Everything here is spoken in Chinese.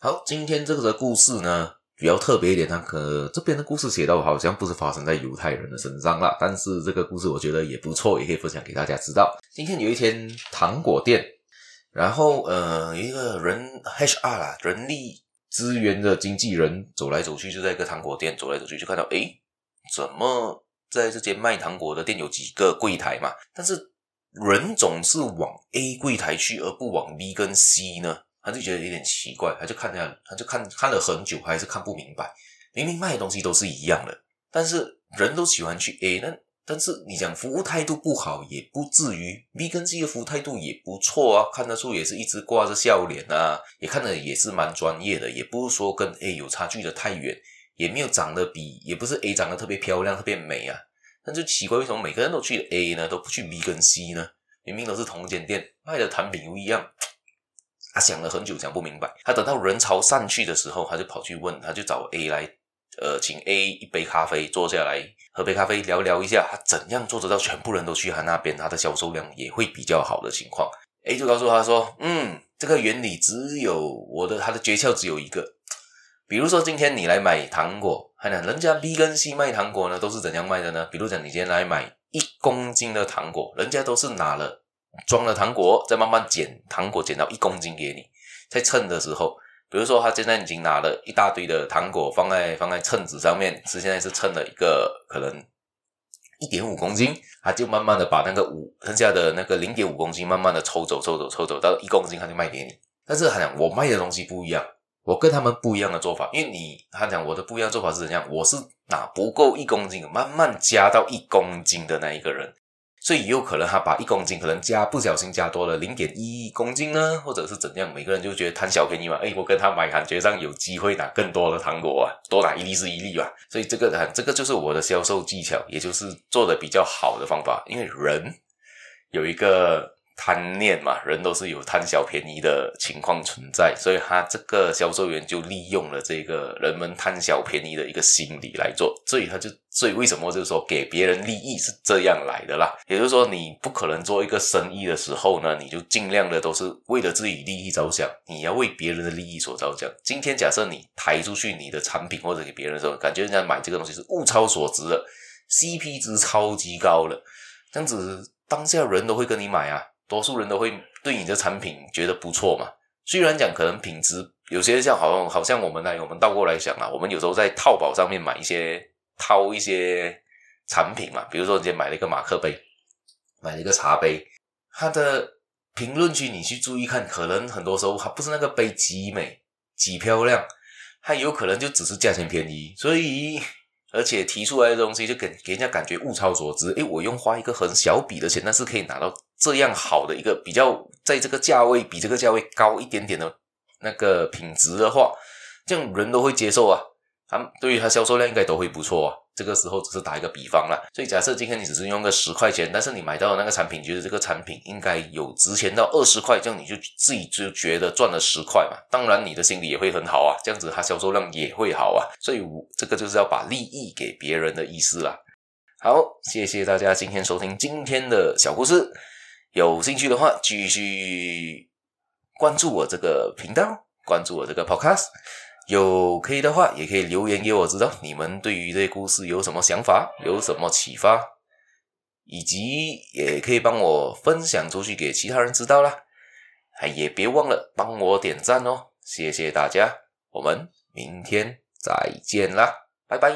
好，今天这个的故事呢，比较特别一点，它可这边的故事写到好像不是发生在犹太人的身上啦，但是这个故事我觉得也不错，也可以分享给大家知道。今天有一天糖果店，然后呃，一个人 HR 啦，人力资源的经纪人走来走去，就在一个糖果店走来走去，就看到诶，怎么在这间卖糖果的店有几个柜台嘛？但是人总是往 A 柜台去，而不往 B 跟 C 呢？他就觉得有点奇怪，他就看他，他就看看了很久，还是看不明白。明明卖的东西都是一样的，但是人都喜欢去 A，那但是你讲服务态度不好，也不至于 B 跟 C 的服务态度也不错啊，看得出也是一直挂着笑脸啊，也看得也是蛮专业的，也不是说跟 A 有差距的太远，也没有长得比，也不是 A 长得特别漂亮、特别美啊。那就奇怪，为什么每个人都去 A 呢，都不去 B 跟 C 呢？明明都是同一间店，卖的产品不一样。他想了很久，想不明白。他等到人潮散去的时候，他就跑去问，他就找 A 来，呃，请 A 一杯咖啡，坐下来喝杯咖啡，聊聊一下，他怎样做得到全部人都去他那边，他的销售量也会比较好的情况。A 就告诉他说：“嗯，这个原理只有我的，他的诀窍只有一个。比如说今天你来买糖果，看看人家 B 跟 C 卖糖果呢，都是怎样卖的呢？比如讲你今天来买一公斤的糖果，人家都是拿了。”装了糖果，再慢慢减糖果，减到一公斤给你。在称的时候，比如说他现在已经拿了一大堆的糖果放在放在称子上面，是现在是称了一个可能一点五公斤，他就慢慢的把那个五剩下的那个零点五公斤慢慢的抽走抽走抽走到一公斤，他就卖给你。但是他讲我卖的东西不一样，我跟他们不一样的做法，因为你他讲我的不一样做法是怎样，我是拿不够一公斤，慢慢加到一公斤的那一个人。所以也有可能他把一公斤可能加不小心加多了零点一公斤呢，或者是怎样？每个人就觉得贪小便宜嘛。哎，我跟他买，感觉上有机会拿更多的糖果啊，多拿一粒是一粒吧。所以这个这个就是我的销售技巧，也就是做的比较好的方法。因为人有一个。贪念嘛，人都是有贪小便宜的情况存在，所以他这个销售员就利用了这个人们贪小便宜的一个心理来做，所以他就，所以为什么就是说给别人利益是这样来的啦？也就是说，你不可能做一个生意的时候呢，你就尽量的都是为了自己利益着想，你要为别人的利益所着想。今天假设你抬出去你的产品或者给别人的时候，感觉人家买这个东西是物超所值的，CP 值超级高了，这样子当下人都会跟你买啊。多数人都会对你的产品觉得不错嘛，虽然讲可能品质有些像好像好像我们来我们倒过来想啊，我们有时候在淘宝上面买一些淘一些产品嘛，比如说你今天买了一个马克杯，买了一个茶杯，它的评论区你去注意看，可能很多时候它不是那个杯极美极漂亮，它有可能就只是价钱便宜，所以。而且提出来的东西就给给人家感觉物超所值，诶，我用花一个很小笔的钱，但是可以拿到这样好的一个比较，在这个价位比这个价位高一点点的那个品质的话，这样人都会接受啊。他对于他销售量应该都会不错啊。这个时候只是打一个比方啦，所以假设今天你只是用个十块钱，但是你买到的那个产品，觉得这个产品应该有值钱到二十块，这样你就自己就觉得赚了十块嘛。当然你的心里也会很好啊，这样子它销售量也会好啊。所以我这个就是要把利益给别人的意思啦。好，谢谢大家今天收听今天的小故事，有兴趣的话继续关注我这个频道，关注我这个 Podcast。有可以的话，也可以留言给我知道你们对于这些故事有什么想法，有什么启发，以及也可以帮我分享出去给其他人知道啦。还也别忘了帮我点赞哦，谢谢大家，我们明天再见啦，拜拜。